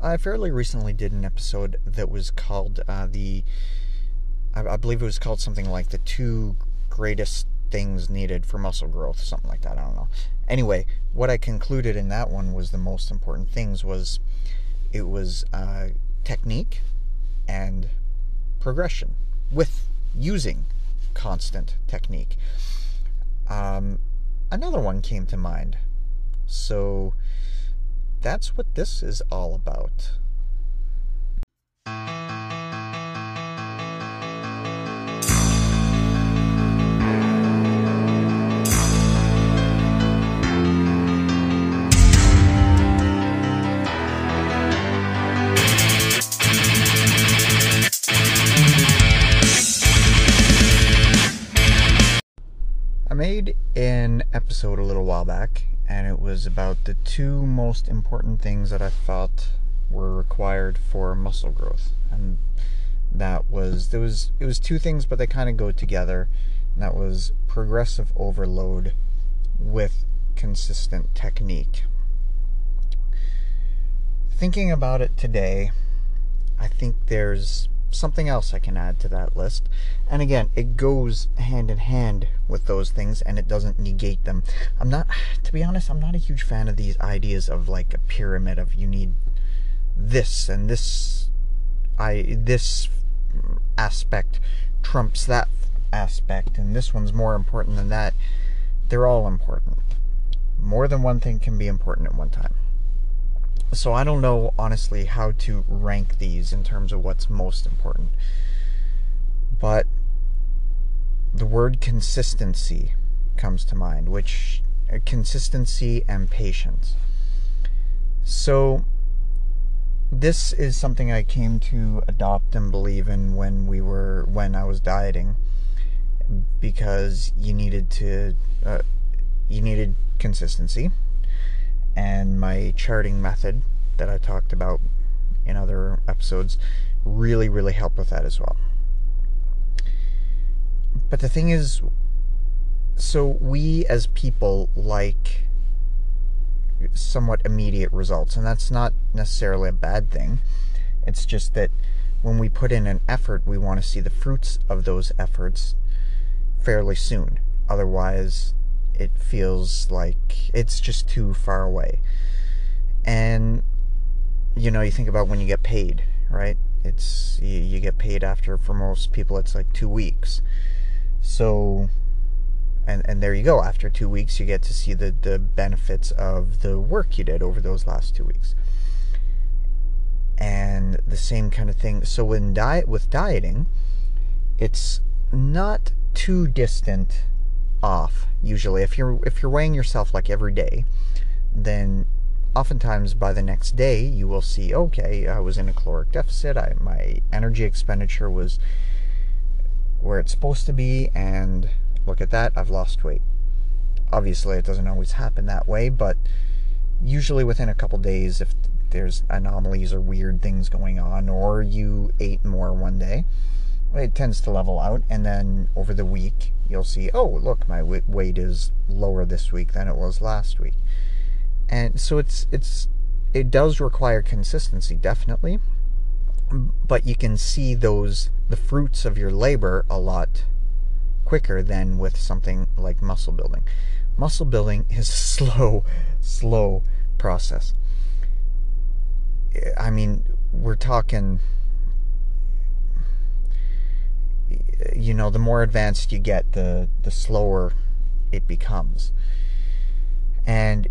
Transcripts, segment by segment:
I fairly recently did an episode that was called uh, the. I, I believe it was called something like the two greatest things needed for muscle growth, something like that. I don't know. Anyway, what I concluded in that one was the most important things was it was uh, technique and progression with using constant technique. Um, another one came to mind. So that's what this is all about. I made an episode a little while back, and it was about the two most important things that I felt were required for muscle growth. And that was there was it was two things, but they kind of go together. And that was progressive overload with consistent technique. Thinking about it today, I think there's something else I can add to that list. And again, it goes hand in hand with those things and it doesn't negate them. I'm not, to be honest, I'm not a huge fan of these ideas of like a pyramid of you need this and this, I, this aspect trumps that aspect and this one's more important than that. They're all important. More than one thing can be important at one time so I don't know honestly how to rank these in terms of what's most important. But the word consistency comes to mind, which uh, consistency and patience. So this is something I came to adopt and believe in when we were when I was dieting because you needed to uh, you needed consistency and my charting method that I talked about in other episodes really, really help with that as well. But the thing is, so we as people like somewhat immediate results, and that's not necessarily a bad thing. It's just that when we put in an effort, we want to see the fruits of those efforts fairly soon. Otherwise, it feels like it's just too far away. And you know, you think about when you get paid, right? It's you, you get paid after for most people it's like 2 weeks. So and and there you go. After 2 weeks you get to see the the benefits of the work you did over those last 2 weeks. And the same kind of thing. So when diet with dieting, it's not too distant off usually. If you're if you're weighing yourself like every day then oftentimes by the next day you will see okay i was in a caloric deficit. I, my energy expenditure was where it's supposed to be and look at that i've lost weight. Obviously it doesn't always happen that way but usually within a couple days if there's anomalies or weird things going on or you ate more one day it tends to level out. And then over the week you'll see oh look my weight is lower this week than it was last week. And so it's it's it does require consistency definitely. But you can see those the fruits of your labor a lot quicker than with something like muscle building. Muscle building is a slow slow process. I mean we're talking you know, the more advanced you get, the the slower it becomes. And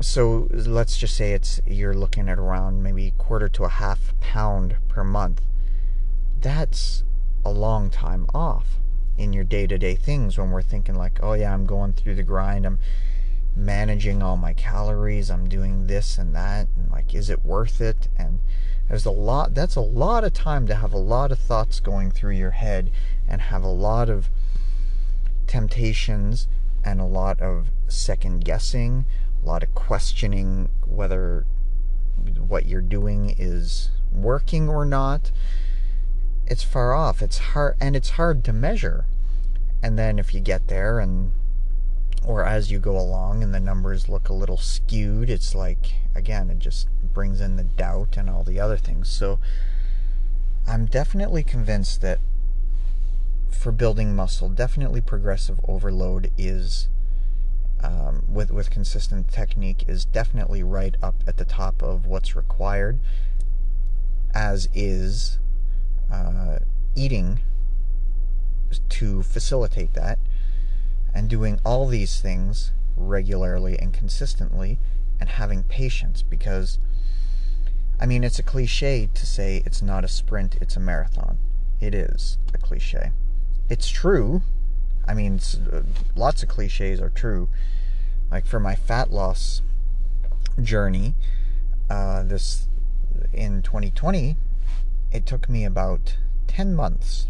so let's just say it's you're looking at around maybe quarter to a half pound per month. That's a long time off in your day-to-day things when we're thinking like, "Oh yeah, I'm going through the grind. I'm managing all my calories. I'm doing this and that and like is it worth it?" And there's a lot, that's a lot of time to have a lot of thoughts going through your head and have a lot of temptations and a lot of second guessing, a lot of questioning whether what you're doing is working or not. It's far off. It's hard and it's hard to measure. And then if you get there and or as you go along and the numbers look a little skewed, it's like, again, it just brings in the doubt and all the other things. So I'm definitely convinced that for building muscle, definitely progressive overload is. Um, with with consistent technique is definitely right up at the top of what's required, as is uh, eating to facilitate that and doing all these things regularly and consistently and having patience because I mean it's a cliche to say it's not a sprint it's a marathon. It is a cliche. It's true. I mean uh, lots of cliches are true. Like for my fat loss journey uh, this in 2020 it took me about 10 months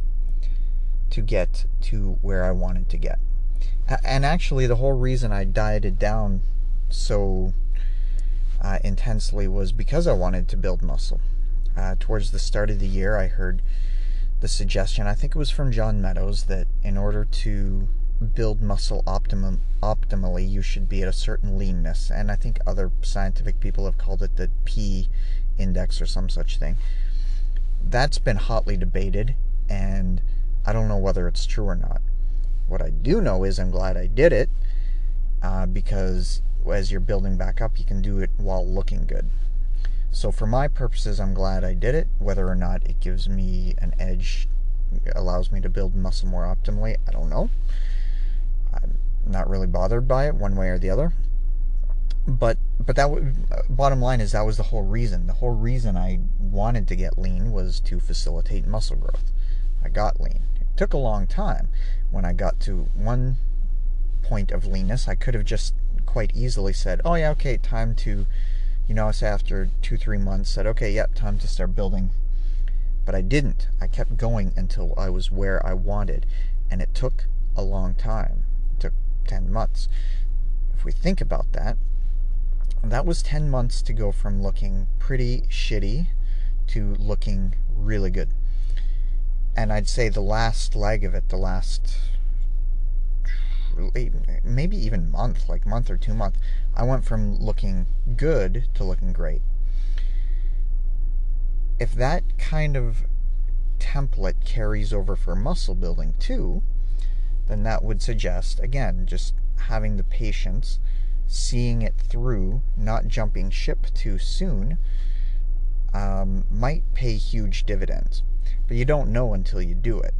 to get to where I wanted to get and actually the whole reason I dieted down so uh, intensely was because I wanted to build muscle. Uh, towards the start of the year, I heard the suggestion, I think it was from John Meadows, that in order to build muscle optimum, optimally, you should be at a certain leanness. And I think other scientific people have called it the P index or some such thing. That's been hotly debated, and I don't know whether it's true or not. What I do know is I'm glad I did it uh, because as you're building back up, you can do it while looking good. So, for my purposes, I'm glad I did it. Whether or not it gives me an edge, allows me to build muscle more optimally, I don't know. I'm not really bothered by it one way or the other. But but that bottom line is that was the whole reason. The whole reason I wanted to get lean was to facilitate muscle growth. I got lean took a long time. When I got to one point of leanness, I could have just quite easily said, "Oh yeah, okay, time to," you know, say after two three months, said, "Okay, yep, time to start building." But I didn't. I kept going until I was where I wanted, and it took a long time. It took ten months. If we think about that, that was 10 months to go from looking pretty shitty to looking really good and I'd say the last leg of it, the last maybe even month, like month or two month, I went from looking good to looking great. If that kind of template carries over for muscle building too, then that would suggest, again, just having the patience, seeing it through, not jumping ship too soon, um, might pay huge dividends but you don't know until you do it.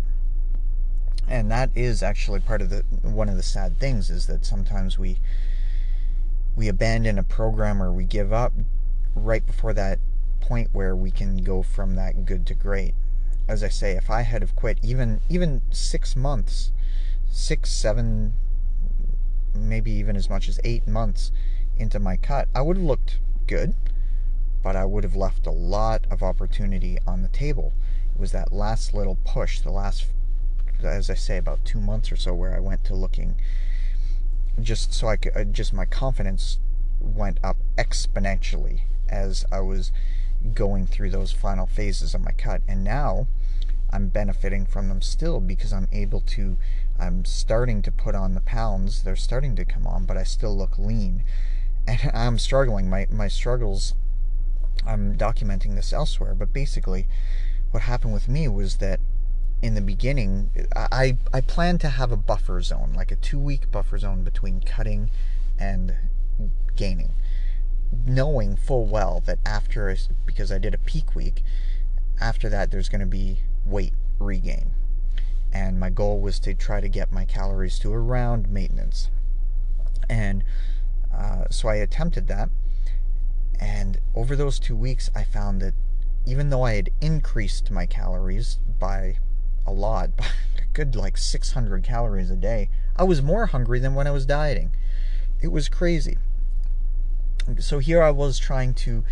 And that is actually part of the one of the sad things is that sometimes we we abandon a program or we give up right before that point where we can go from that good to great. As i say if i had have quit even even six months six seven maybe even as much as eight months into my cut i would have looked good but i would have left a lot of opportunity on the table was that last little push, the last, as I say, about two months or so, where I went to looking just so I could, uh, just my confidence went up exponentially as I was going through those final phases of my cut. And now I'm benefiting from them still because I'm able to, I'm starting to put on the pounds. They're starting to come on, but I still look lean. And I'm struggling. My, my struggles, I'm documenting this elsewhere, but basically, what happened with me was that in the beginning, I, I planned to have a buffer zone, like a two week buffer zone between cutting and gaining, knowing full well that after, because I did a peak week, after that there's going to be weight regain. And my goal was to try to get my calories to around maintenance. And uh, so I attempted that. And over those two weeks, I found that even though I had increased my calories by a lot, by a good like 600 calories a day, I was more hungry than when I was dieting. It was crazy. So here I was trying to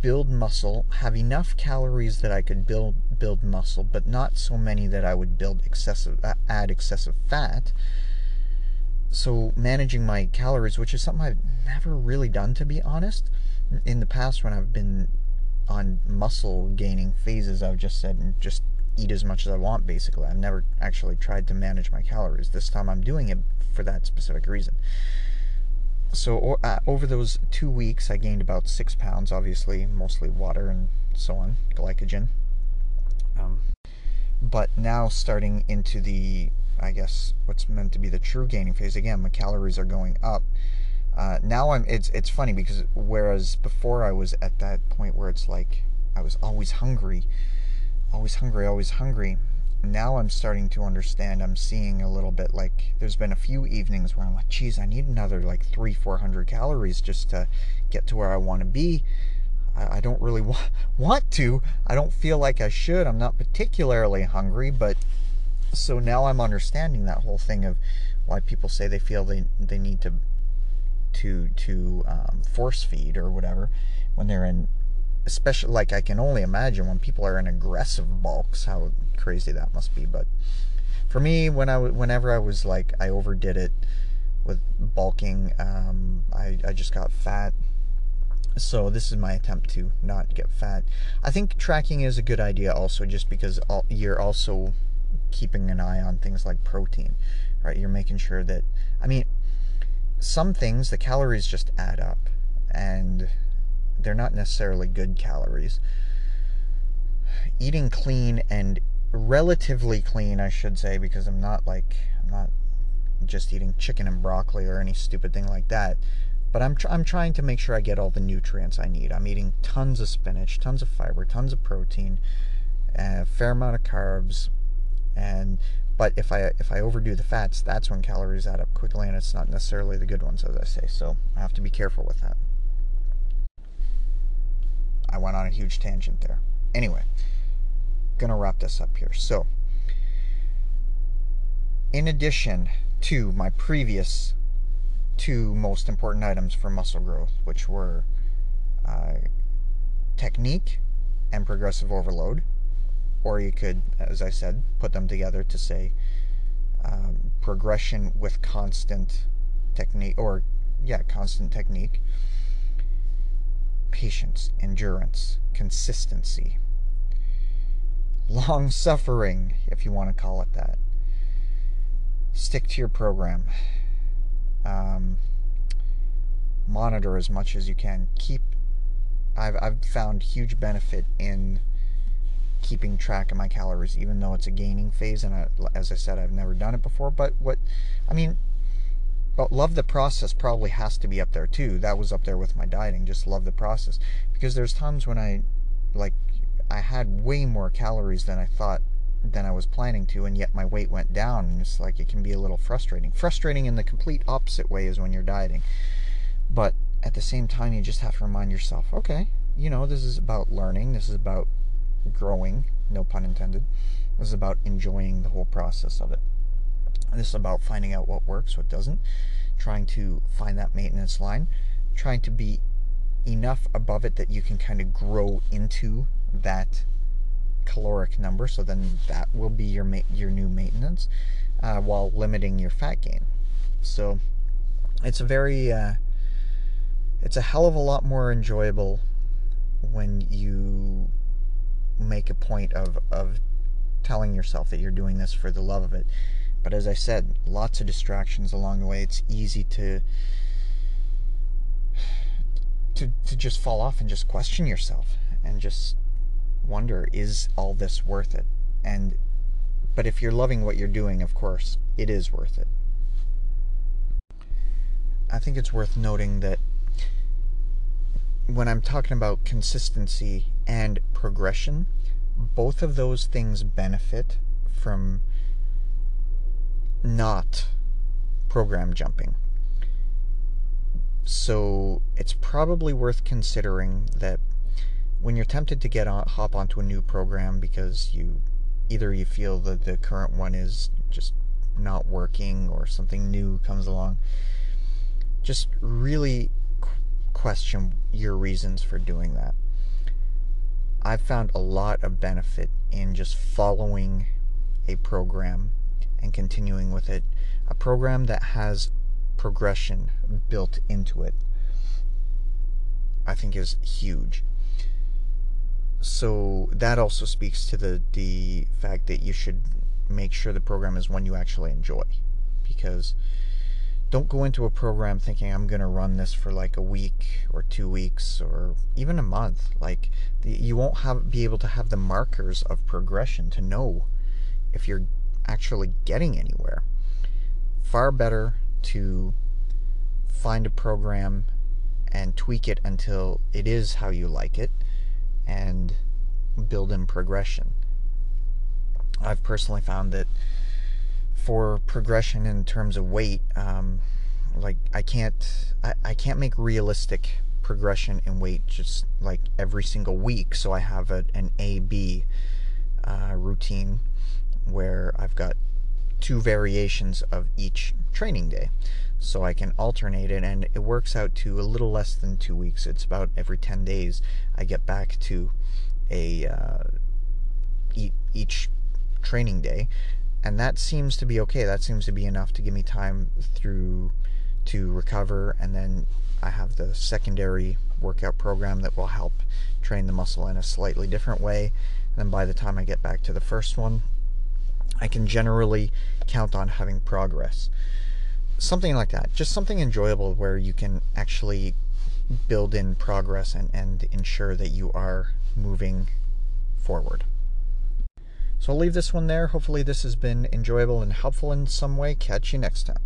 build muscle, have enough calories that I could build build muscle, but not so many that I would build excessive add excessive fat. So managing my calories, which is something I've never really done to be honest. In the past when I've been on muscle gaining phases, I've just said, just eat as much as I want, basically. I've never actually tried to manage my calories. This time I'm doing it for that specific reason. So, uh, over those two weeks, I gained about six pounds, obviously, mostly water and so on, glycogen. Um, but now, starting into the, I guess, what's meant to be the true gaining phase, again, my calories are going up. Uh, now I'm it's it's funny because whereas before I was at that point where it's like I was always hungry always hungry, always hungry. Now I'm starting to understand. I'm seeing a little bit like there's been a few evenings where I'm like, geez, I need another like three, four hundred calories just to get to where I want to be. I, I don't really wa- want to. I don't feel like I should. I'm not particularly hungry, but so now I'm understanding that whole thing of why people say they feel they they need to to to um, force feed or whatever when they're in especially like I can only imagine when people are in aggressive bulks how crazy that must be. But for me when I whenever I was like I overdid it with bulking um, I, I just got fat. So this is my attempt to not get fat. I think tracking is a good idea also just because you're also keeping an eye on things like protein right? You're making sure that I mean some things the calories just add up and they're not necessarily good calories. Eating clean and relatively clean, I should say, because I'm not like I'm not just eating chicken and broccoli or any stupid thing like that. But I'm tr- I'm trying to make sure I get all the nutrients I need. I'm eating tons of spinach, tons of fiber, tons of protein, a fair amount of carbs, and but if I if I overdo the fats, that's when calories add up quickly, and it's not necessarily the good ones, as I say. So I have to be careful with that. I went on a huge tangent there. Anyway, gonna wrap this up here. So, in addition to my previous two most important items for muscle growth, which were uh, technique and progressive overload, or you could, as I said, put them together to say um, progression with constant technique, or yeah, constant technique patience, endurance, consistency, long suffering, if you want to call it that. Stick to your program. Um, monitor as much as you can. Keep. I've I've found huge benefit in keeping track of my calories, even though it's a gaining phase, and I, as I said, I've never done it before. But what, I mean, but love the process probably has to be up there too. That was up there with my dieting. Just love the process because there's times when I like I had way more calories than I thought than I was planning to, and yet my weight went down. And it's like it can be a little frustrating. Frustrating in the complete opposite way is when you're dieting. But at the same time, you just have to remind yourself, okay, you know, this is about learning. This is about growing. No pun intended. This is about enjoying the whole process of it. This is about finding out what works, what doesn't, trying to find that maintenance line, trying to be enough above it that you can kind of grow into that caloric number. So then that will be your ma- your new maintenance, uh, while limiting your fat gain. So it's a very uh, it's a hell of a lot more enjoyable when you make a point of of telling yourself that you're doing this for the love of it but as I said, lots of distractions along the way. It's easy to to to just fall off and just question yourself and just wonder is all this worth it? And but if you're loving what you're doing, of course, it is worth it. I think it's worth noting that when I'm talking about consistency and progression, both of those things benefit from not program jumping. So it's probably worth considering that when you're tempted to get on, hop onto a new program because you either you feel that the current one is just not working or something new comes along, just really question your reasons for doing that. I've found a lot of benefit in just following a program and continuing with it. A program that has progression built into it, I think, is huge. so that also speaks to the the fact that you should make sure the program is one you actually enjoy because don't go into a program thinking I'm going to run this for like a week or 2 weeks or even a month like you won't have be able to have the markers of progression to know if you're actually getting anywhere far better to find a program and tweak it until it is how you like it and build in progression. I've personally found that for progression in terms of weight, um, like I can't, I, I can't make realistic progression in weight just like every single week. So I have a, an A B uh, routine where I've got two variations of each training day. So I can alternate it, and it works out to a little less than two weeks. It's about every 10 days I get back to a uh, each training day, and that seems to be okay. That seems to be enough to give me time through to recover, and then I have the secondary workout program that will help train the muscle in a slightly different way. And then by the time I get back to the first one, I can generally count on having progress. Something like that. Just something enjoyable where you can actually build in progress and, and ensure that you are moving forward. So I'll leave this one there. Hopefully, this has been enjoyable and helpful in some way. Catch you next time.